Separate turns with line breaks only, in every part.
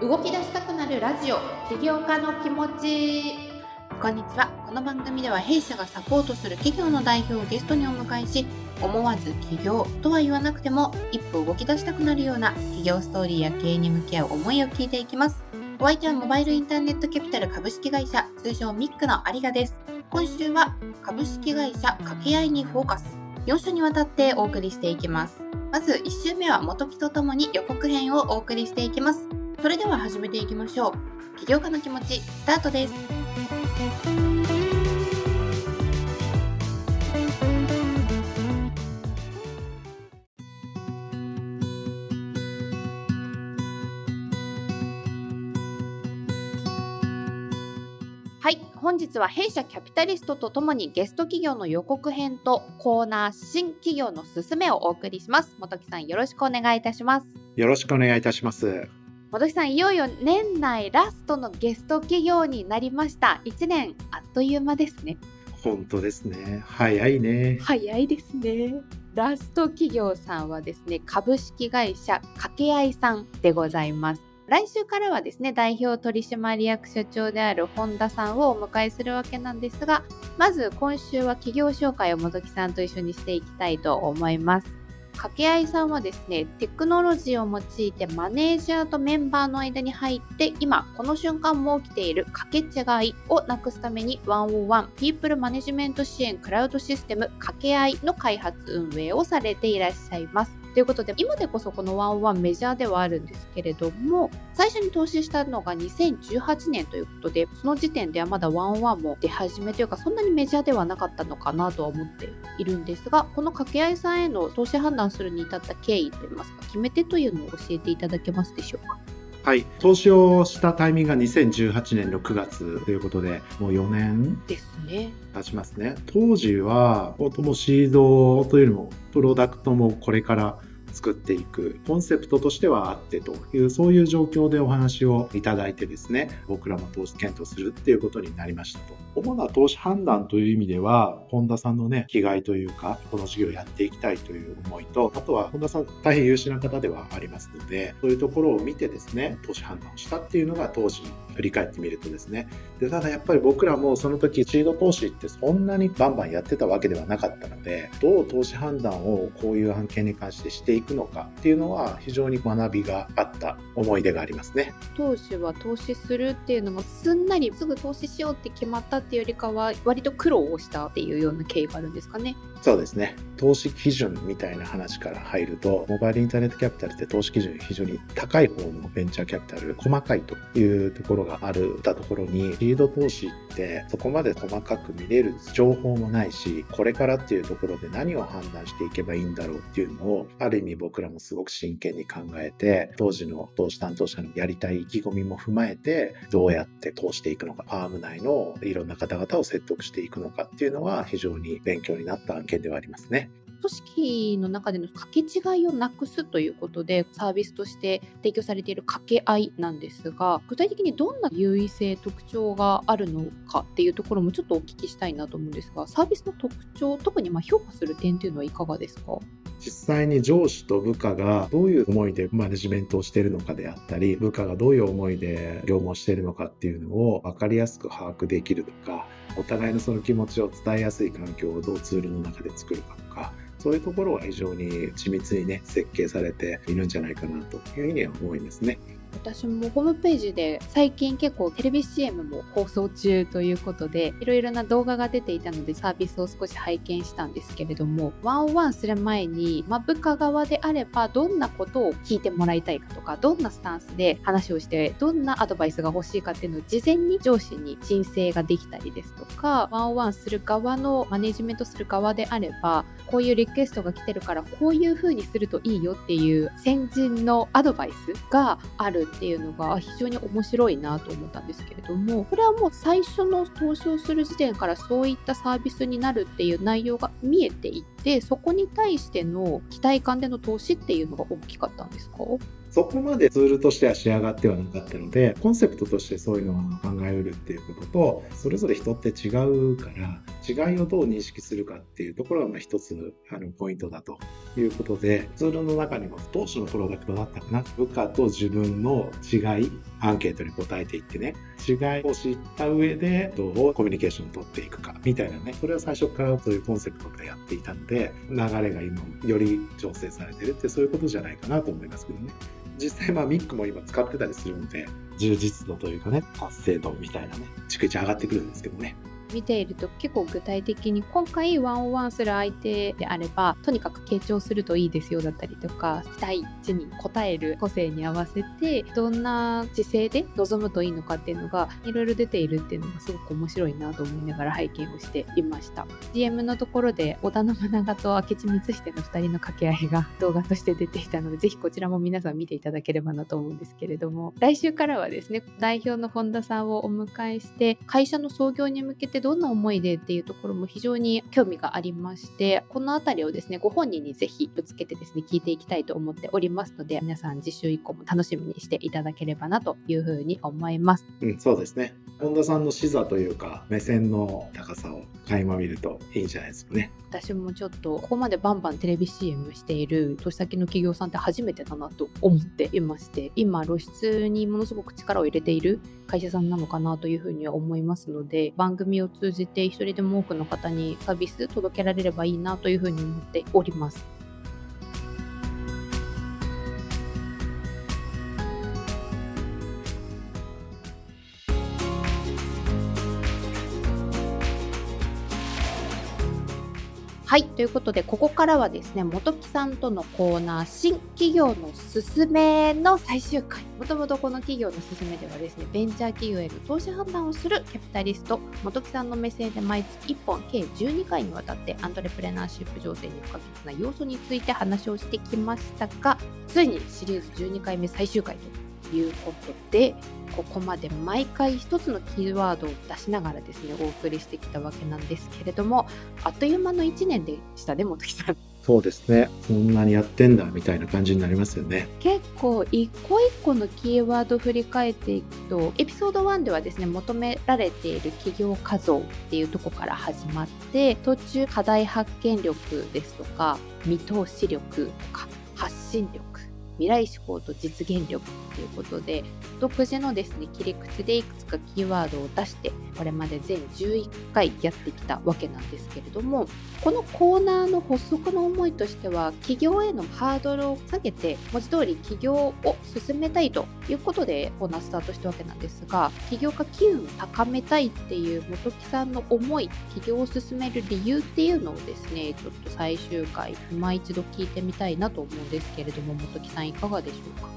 動き出したくなるラジオ起業家の気持ち。こんにちは。この番組では弊社がサポートする企業の代表をゲストにお迎えし思わず起業とは言わなくても一歩動き出したくなるような企業ストーリーや経営に向き合う思いを聞いていきます。お相手はモバイルインターネットキャピタル株式会社通称ミックの有賀です。今週は株式会社掛け合いにフォーカス。4週にわたってお送りしていきます。まず1週目は元木とともに予告編をお送りしていきます。それでは始めていきましょう。起業家の気持ちスタートです。はい本日は弊社キャピタリストとともにゲスト企業の予告編とコーナー新企業のすすめをお送りします。元木さんよろしくお願いいたします。
よろしくお願いいたします。
元木さんいよいよ年内ラストのゲスト企業になりました。1年あっという間ですね。
本当ですね。早いね。
早いですね。ラスト企業さんはですね株式会社掛け合いさんでございます。来週からはですね代表取締役社長である本田さんをお迎えするわけなんですがまず今週は企業紹介を元木さんと一緒にしていきたいと思います掛け合いさんはですねテクノロジーを用いてマネージャーとメンバーの間に入って今この瞬間も起きている掛け違いをなくすために101ピープルマネジメント支援クラウドシステム掛け合いの開発運営をされていらっしゃいます。ということで今でこそこの101メジャーではあるんですけれども最初に投資したのが2018年ということでその時点ではまだ101も出始めというかそんなにメジャーではなかったのかなとは思っているんですがこの掛け合いさんへの投資判断するに至った経緯といいますか決め手というのを教えていただけますでしょうか？
はい。投資をしたタイミングが2018年の9月ということで、もう4年
ですね
経ちますね。当時は、ともシードというよりも、プロダクトもこれから作っていくコンセプトとしてはあってというそういう状況でお話をいただいてですね僕らも投資検討するっていうことになりましたと。主な投資判断という意味では本田さんのね気概というかこの事業やっていきたいという思いとあとは本田さん大変優秀な方ではありますのでそういうところを見てですね投資判断をしたっていうのが当時振り返ってみるとですねでただやっぱり僕らもその時シード投資ってそんなにバンバンやってたわけではなかったのでどう投資判断をこういう案件に関してしていくのかっていうのは非常に学びがあった思い出がありますね。
当時は投資するっていうのもすんなりすぐ投資しようって決まったっていうよりかは割と苦労をしたっていうような経緯があるんですかね。
そうですね。投資基準みたいな話から入ると、モバイルインターネットキャピタルって投資基準非常に高い方のベンチャーキャピタル、細かいというところがあるたところに、リード投資ってそこまで細かく見れる情報もないし、これからっていうところで何を判断していけばいいんだろうっていうのを、ある意味僕らもすごく真剣に考えて、当時の投資担当者のやりたい意気込みも踏まえて、どうやって投資していくのか、ファーム内のいろんな方々を説得していくのかっていうのは非常に勉強になった案件ではありますね。
組織の中での掛け違いをなくすということでサービスとして提供されている掛け合いなんですが具体的にどんな優位性特徴があるのかっていうところもちょっとお聞きしたいなと思うんですがサービスの特徴特にま評価する点というのはいかがですか？
実際に上司と部下がどういう思いでマネジメントをしているのかであったり部下がどういう思いで業務をしているのかっていうのを分かりやすく把握できるとかお互いのその気持ちを伝えやすい環境をどうツールの中で作るかとかそういうところは非常に緻密にね設計されているんじゃないかなというふうには思いますね。
私もホームページで最近結構テレビ CM も放送中ということでいろいろな動画が出ていたのでサービスを少し拝見したんですけれどもワンオンワンする前に、まあ、部下側であればどんなことを聞いてもらいたいかとかどんなスタンスで話をしてどんなアドバイスが欲しいかっていうのを事前に上司に申請ができたりですとかワンオンワンする側のマネジメントする側であればこういうリクエストが来てるからこういう風にするといいよっていう先人のアドバイスがあるるっていうのが非常に面白いなと思ったんですけれどもこれはもう最初の投資をする時点からそういったサービスになるっていう内容が見えていてそこに対しての期待感での投資っていうのが大きかったんですか？
そこまでツールとしては仕上がってはなかったので、コンセプトとしてそういうのは考えうるっていうことと、それぞれ人って違うから、違いをどう認識するかっていうところがまあ一つあのポイントだということで、ツールの中にも当初のプロダクトだったかな、部下と自分の違い、アンケートに答えていってね、違いを知った上でどうコミュニケーションを取っていくかみたいなね、それは最初からそういうコンセプトでやっていたので、流れが今より調整されてるってそういうことじゃないかなと思いますけどね。実際まあミックも今使ってたりするので、充実度というかね、達成度みたいなね、逐一上がってくるんですけどね。
見ていると結構具体的に今回ワンオンワンする相手であればとにかく傾聴するといいですよだったりとか期待値に応える個性に合わせてどんな姿勢で臨むといいのかっていうのがいろいろ出ているっていうのがすごく面白いなと思いながら拝見をしていました。GM のところで織田信長と明智光秀の2人の掛け合いが動画として出ていたのでぜひこちらも皆さん見ていただければなと思うんですけれども来週からはですね代表の本田さんをお迎えして会社の創業に向けてどんな思いでっていうところも非常に興味がありましてこの辺りをですねご本人にぜひぶつけてですね聞いていきたいと思っておりますので皆さん次週以降も楽しみにしていただければなというふうに思います。
うん、そうですね本田さんの視座というか目線の高さを垣間見るといいんじゃないですかね。
私もちょっとここまでバンバンテレビ CM している年先の企業さんって初めてだなと思っていまして今露出にものすごく力を入れている会社さんなのかなというふうには思いますので番組を通じて一人でも多くの方にサービス届けられればいいなというふうに思っております。はい。ということで、ここからはですね、元木さんとのコーナー、新企業のすすめの最終回。もともとこの企業のすすめではですね、ベンチャー企業への投資判断をするキャピタリスト、元木さんの目線で毎月1本、計12回にわたってアントレプレナーシップ情勢に不可欠な要素について話をしてきましたが、ついにシリーズ12回目最終回ということでここまで毎回一つのキーワードを出しながらですねお送りしてきたわけなんですけれどもあっという間の1年でしたね本木さん。
そうですね。そんなにやってんだみたいな感じになりますよね。
結構一個一個のキーワードを振り返っていくとエピソード1ではですね求められている企業画像っていうとこから始まって途中課題発見力ですとか見通し力とか発信力未来志向と実現力ということで独自のですね切り口でいくつかキーワードを出してこれまで全11回やってきたわけなんですけれどもこのコーナーの発足の思いとしては企業へのハードルを下げて文字通り起業を進めたいということでコーナースタートしたわけなんですが起業家機運を高めたいっていう本木さんの思い起業を進める理由っていうのをですねちょっと最終回今一度聞いてみたいなと思うんですけれども本木さんいかがでしょうか？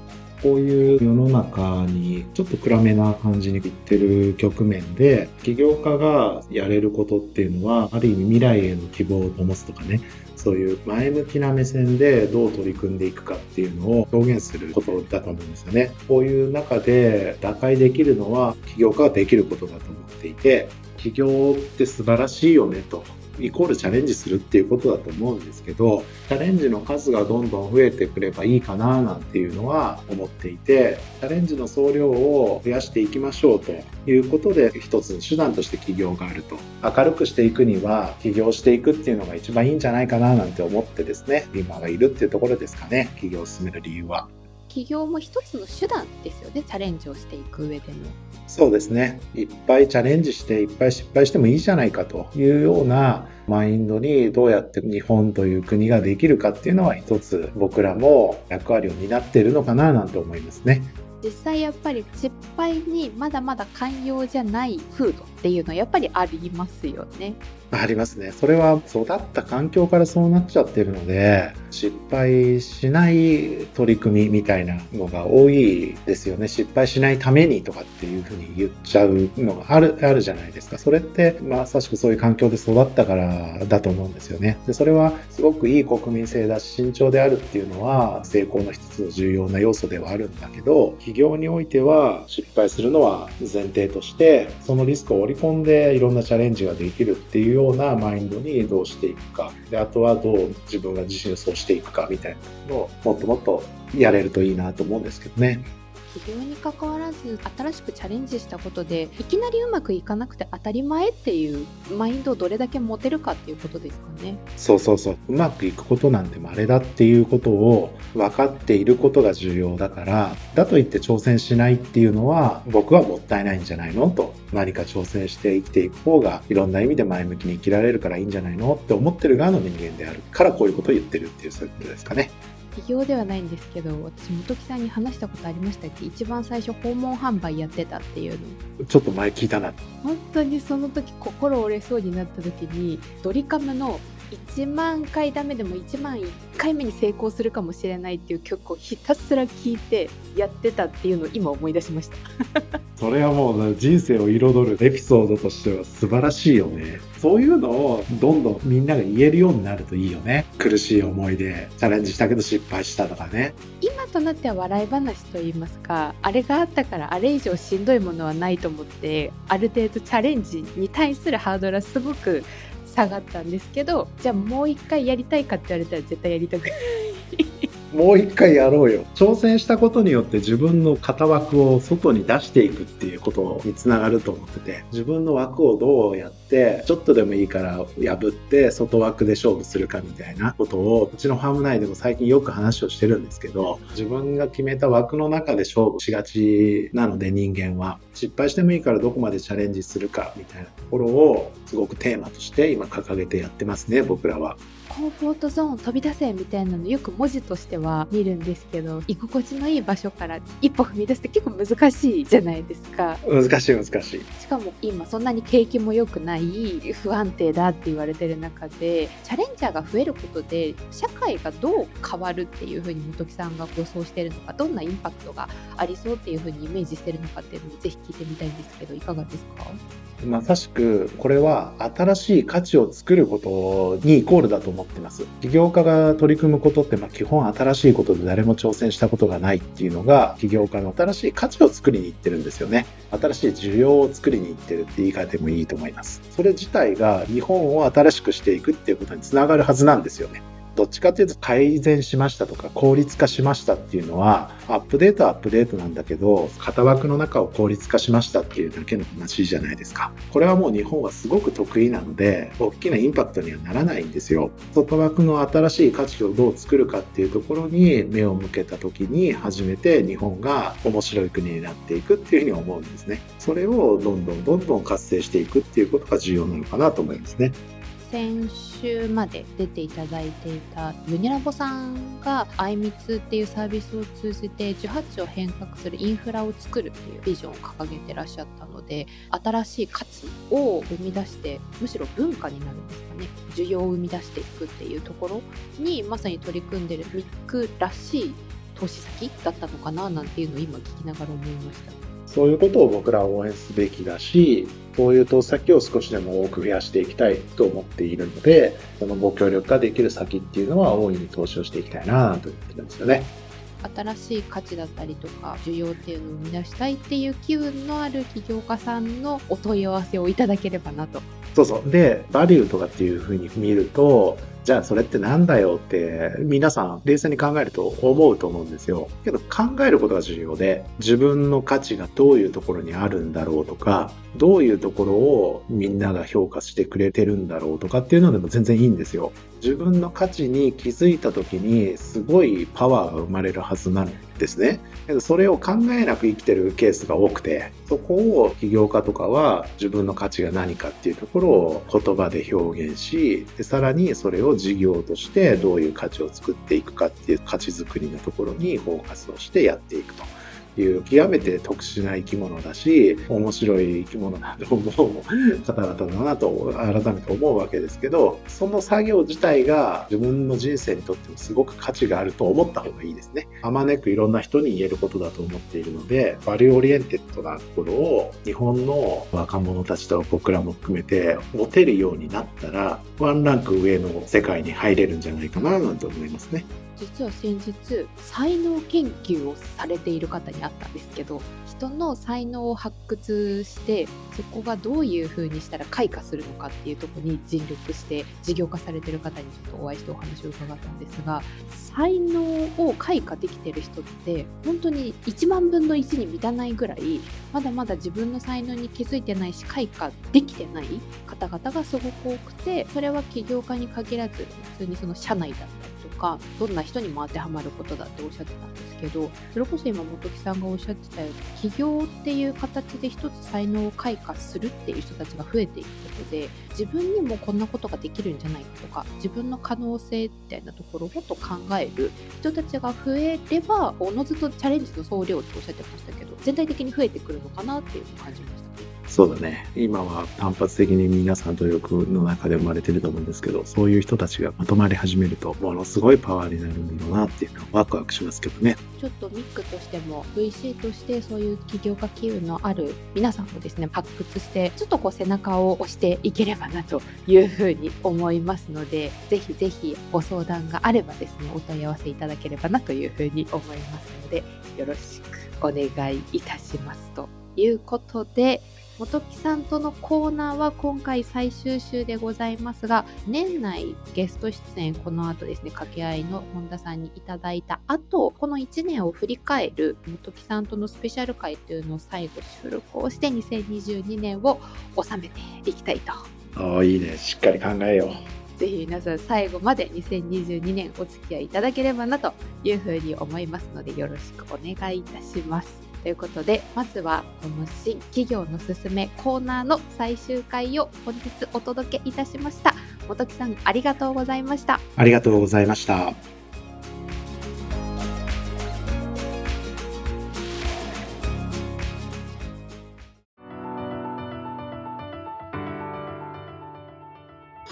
こういう世の中にちょっと暗めな感じにいってる局面で起業家がやれることっていうのはある意味未来への希望を灯すとかねそういう前向きな目線でどう取り組んでいくかっていうのを表現することだと思うんですよね。こういう中で打開できるのは起業家ができることだと思っていて起業って素晴らしいよねとイコールチャレンジするっていうことだと思うんですけど、チャレンジの数がどんどん増えてくればいいかななんていうのは思っていて、チャレンジの総量を増やしていきましょうということで、一つ手段として起業があると。明るくしていくには、起業していくっていうのが一番いいんじゃないかななんて思ってですね、今がいるっていうところですかね、起業を進める理由は。
起業も一つの手段ですよね、チャレンジをしていく上での。
そうですね。いっぱいチャレンジして、いっぱい失敗してもいいじゃないかというようなマインドにどうやって日本という国ができるかっていうのは一つ僕らも役割を担っているのかななんて思いますね。
実際やっぱり失敗にまだまだ寛容じゃない風土っていうのはやっぱりありますよね。
ありますね。それは育った環境からそうなっちゃってるので、失敗しない取り組みみたいなのが多いですよね。失敗しないためにとかっていうふうに言っちゃうのがある、あるじゃないですか。それって、まさしくそういう環境で育ったからだと思うんですよね。で、それはすごくいい国民性だし、慎重であるっていうのは成功の一つの重要な要素ではあるんだけど、起業においては失敗するのは前提として、そのリスクを織り込んでいろんなチャレンジができるっていうようなマインドにどうしていくか。で、あとはどう自分が自信をそうしていくかみたいなのをもっともっとやれるといいなと思うんですけどね。
業に関わらず新しくチャレンジしたことでいきなりうまくいかなくて当たり前っていうマインドをどれだけ持てるかっていうことですかね。
そうそうそう。うまくいくことなんて稀だっていうことを分かっていることが重要だからだといって挑戦しないっていうのは僕はもったいないんじゃないの？と何か挑戦して生きていく方がいろんな意味で前向きに生きられるからいいんじゃないの？って思ってる側の人間であるからこういうことを言ってるっていうそういうことですかね。
企業ではないんですけど私本木さんに話したことありましたっけ？一番最初訪問販売やってたっていう
の。ちょっと前聞いたな。
本当にその時心折れそうになった時にドリカムの1万回ダメでも1万1回目に成功するかもしれないっていう曲をひたすら聴いてやってたっていうのを今思い出しました。
それはもう人生を彩るエピソードとしては素晴らしいよねそういうのをどんどんみんなが言えるようになるといいよね。苦しい思いでチャレンジしたけど失敗したとかね。
今となっては笑い話と言いますかあれがあったからあれ以上しんどいものはないと思ってある程度チャレンジに対するハードルはすごく下がったんですけどじゃあもう一回やりたいかって言われたら絶対やりたくない。
もう一回やろうよ。挑戦したことによって自分の型枠を外に出していくっていうことにつながると思ってて、自分の枠をどうやって、ちょっとでもいいから破って外枠で勝負するかみたいなことを、うちのファーム内でも最近よく話をしてるんですけど、自分が決めた枠の中で勝負しがちなので人間は、失敗してもいいからどこまでチャレンジするかみたいなところをすごくテーマとして今掲げてやってますね、僕らは。
コンフォートゾーン飛び出せみたいなのよく文字としては見るんですけど居心地のいい場所から一歩踏み出すって結構難しいじゃないですか。
難しい難しい。
しかも今そんなに景気も良くない不安定だって言われてる中でチャレンジャーが増えることで社会がどう変わるっていうふうに本木さんが予想してるのかどんなインパクトがありそうっていうふうにイメージしてるのかっていうのをぜひ聞いてみたいんですけどいかがですか？
まさしくこれは新しい価値を作ることにイコールだと思思ってます。起業家が取り組むことってまあ基本新しいことで誰も挑戦したことがないっていうのが起業家の新しい価値を作りに行ってるんですよね。新しい需要を作りに行ってるって言い換えてもいいと思います。それ自体が日本を新しくしていくっていうことにつながるはずなんですよね。どっちかというと改善しましたとか効率化しましたっていうのはアップデートはアップデートなんだけど型枠の中を効率化しましたっていうだけの話じゃないですか。これはもう日本はすごく得意なので大きなインパクトにはならないんですよ。外枠の新しい価値をどう作るかっていうところに目を向けた時に初めて日本が面白い国になっていくっていうふうに思うんですね。それをどんどんどんどん活性していくっていうことが重要なのかなと思いますね。
先週まで出ていただいていたユニラボさんが「あいみつ」っていうサービスを通じて18を変革するインフラを作るっていうビジョンを掲げてらっしゃったので新しい価値を生み出してむしろ文化になるんですかね需要を生み出していくっていうところにまさに取り組んでるミックらしい投資先だったのかななんていうのを今聞きながら思いました。
そういうことを僕らは応援すべきだし、そういう投資先を少しでも多く増やしていきたいと思っているので、そのご協力ができる先っていうのは大いに投資をしていきたいなと思ってるんですよね。
新しい価値だったりとか需要っていうのを生み出したいっていう機運のある起業家さんのお問い合わせをいただければなと。
そうそう。で、バリューとかっていうふうに見ると、じゃあそれってなんだよって皆さん冷静に考えると思うと思うんですよ。けど考えることが重要で自分の価値がどういうところにあるんだろうとかどういうところをみんなが評価してくれてるんだろうとかっていうのでも全然いいんですよ。自分の価値に気づいた時にすごいパワーが生まれるはずなんですね。けどそれを考えなく生きてるケースが多くてそこを起業家とかは自分の価値が何かっていうところを言葉で表現しでさらにそれを事業としてどういう価値を作っていくかっていう価値づくりのところにフォーカスをしてやっていくと。いう極めて特殊な生き物だし面白い生き物だと思う方々だなと改めて思うわけですけどその作業自体が自分の人生にとってもすごく価値があると思った方がいいですねあまねくいろんな人に言えることだと思っているので value-oriented なところを日本の若者たちと僕らも含めて持てるようになったらワンランク上の世界に入れるんじゃないかななんて思いますね。
実は先日才能研究をされている方に会ったんですけど人の才能を発掘してそこがどういう風にしたら開花するのかっていうとこに尽力して事業化されてる方にちょっとお会いしてお話を伺ったんですが才能を開花できてる人って本当に1万分の1に満たないぐらいまだまだ自分の才能に気づいてないし開花できてない方々がすごく多くてそれは起業家に限らず普通にその社内だったりかどんな人にも当てはまることだっておっしゃってたんですけどそれこそ今本木さんがおっしゃってたように起業っていう形で一つ才能を開花するっていう人たちが増えていくことで自分にもこんなことができるんじゃないかとか自分の可能性みたいなところをと考える人たちが増えればおのずとチャレンジの総量っておっしゃってましたけど全体的に増えてくるのかなっていうのを感じました。
そうだね。今は単発的に皆さん努力の中で生まれてると思うんですけど、そういう人たちがまとまり始めると、ものすごいパワーになるんだろうなっていうのはワクワクしますけどね。
ちょっとミックとしても VC としてそういう起業家機運のある皆さんをですね、発掘して、ちょっとこう背中を押していければなというふうに思いますので、ぜひぜひご相談があればですね、お問い合わせいただければなというふうに思いますので、よろしくお願いいたしますということで、元木さんとのコーナーは今回最終週でございますが、年内ゲスト出演、この後ですね、掛け合いの本田さんにいただいた後、この1年を振り返る元木さんとのスペシャル回というのを最後収録をして2022年を収めていきたいと。
ああ、いいね。しっかり考えよ
う。ぜひ皆さん最後まで2022年お付き合いいただければなというふうに思いますのでよろしくお願いいたします。ということで、まずはこの新企業のすすめコーナーの最終回を本日お届けいたしました。本木さん、ありがとうございました。
ありがとうございました。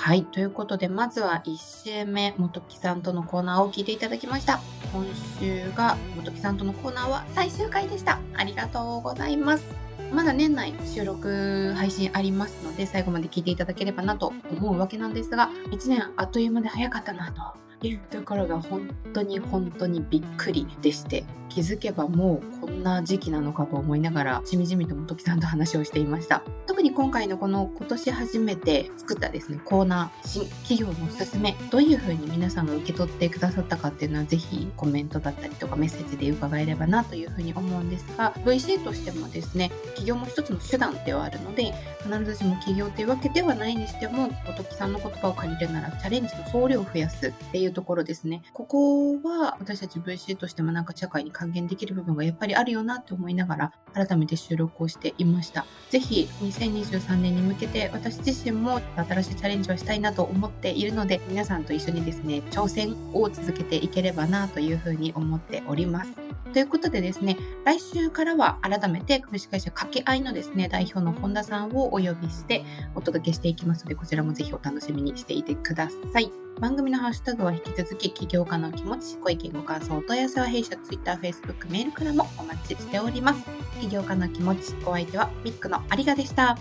はい。ということで、まずは1週目、元木さんとのコーナーを聞いていただきました。今週が元木さんとのコーナーは最終回でした。ありがとうございます。まだ年内収録配信ありますので、最後まで聞いていただければなと思うわけなんですが、1年あっという間で早かったなというところが本当に本当にびっくりでして、気づけばもうこんな時期なのかと思いながらしみじみと元木さんと話をしていました。特に今回のこの今年初めて作ったですねコーナー新企業のおすすめ。どういう風に皆さんが受け取ってくださったかっていうのはぜひコメントだったりとかメッセージで伺えればなという風に思うんですが VC としてもですね企業も一つの手段ではあるので必ずしも企業というわけではないにしても元木さんの言葉を借りるならチャレンジの総量を増やすっていううところですね。ここは私たち VC としてもなんか社会に還元できる部分がやっぱりあるよなって思いながら改めて収録をしていました。ぜひ2023年に向けて私自身も新しいチャレンジをしたいなと思っているので皆さんと一緒にですね挑戦を続けていければなというふうに思っております。ということでですね、来週からは改めて株式会社掛け合いのですね、代表の本田さんをお呼びしてお届けしていきますので、こちらもぜひお楽しみにしていてください。番組のハッシュタグは引き続き起業家の気持ち、ご意見ご感想、お問い合わせは弊社 Twitter、Facebook、メールからもお待ちしております。起業家の気持ち、お相手はミックの有賀でした。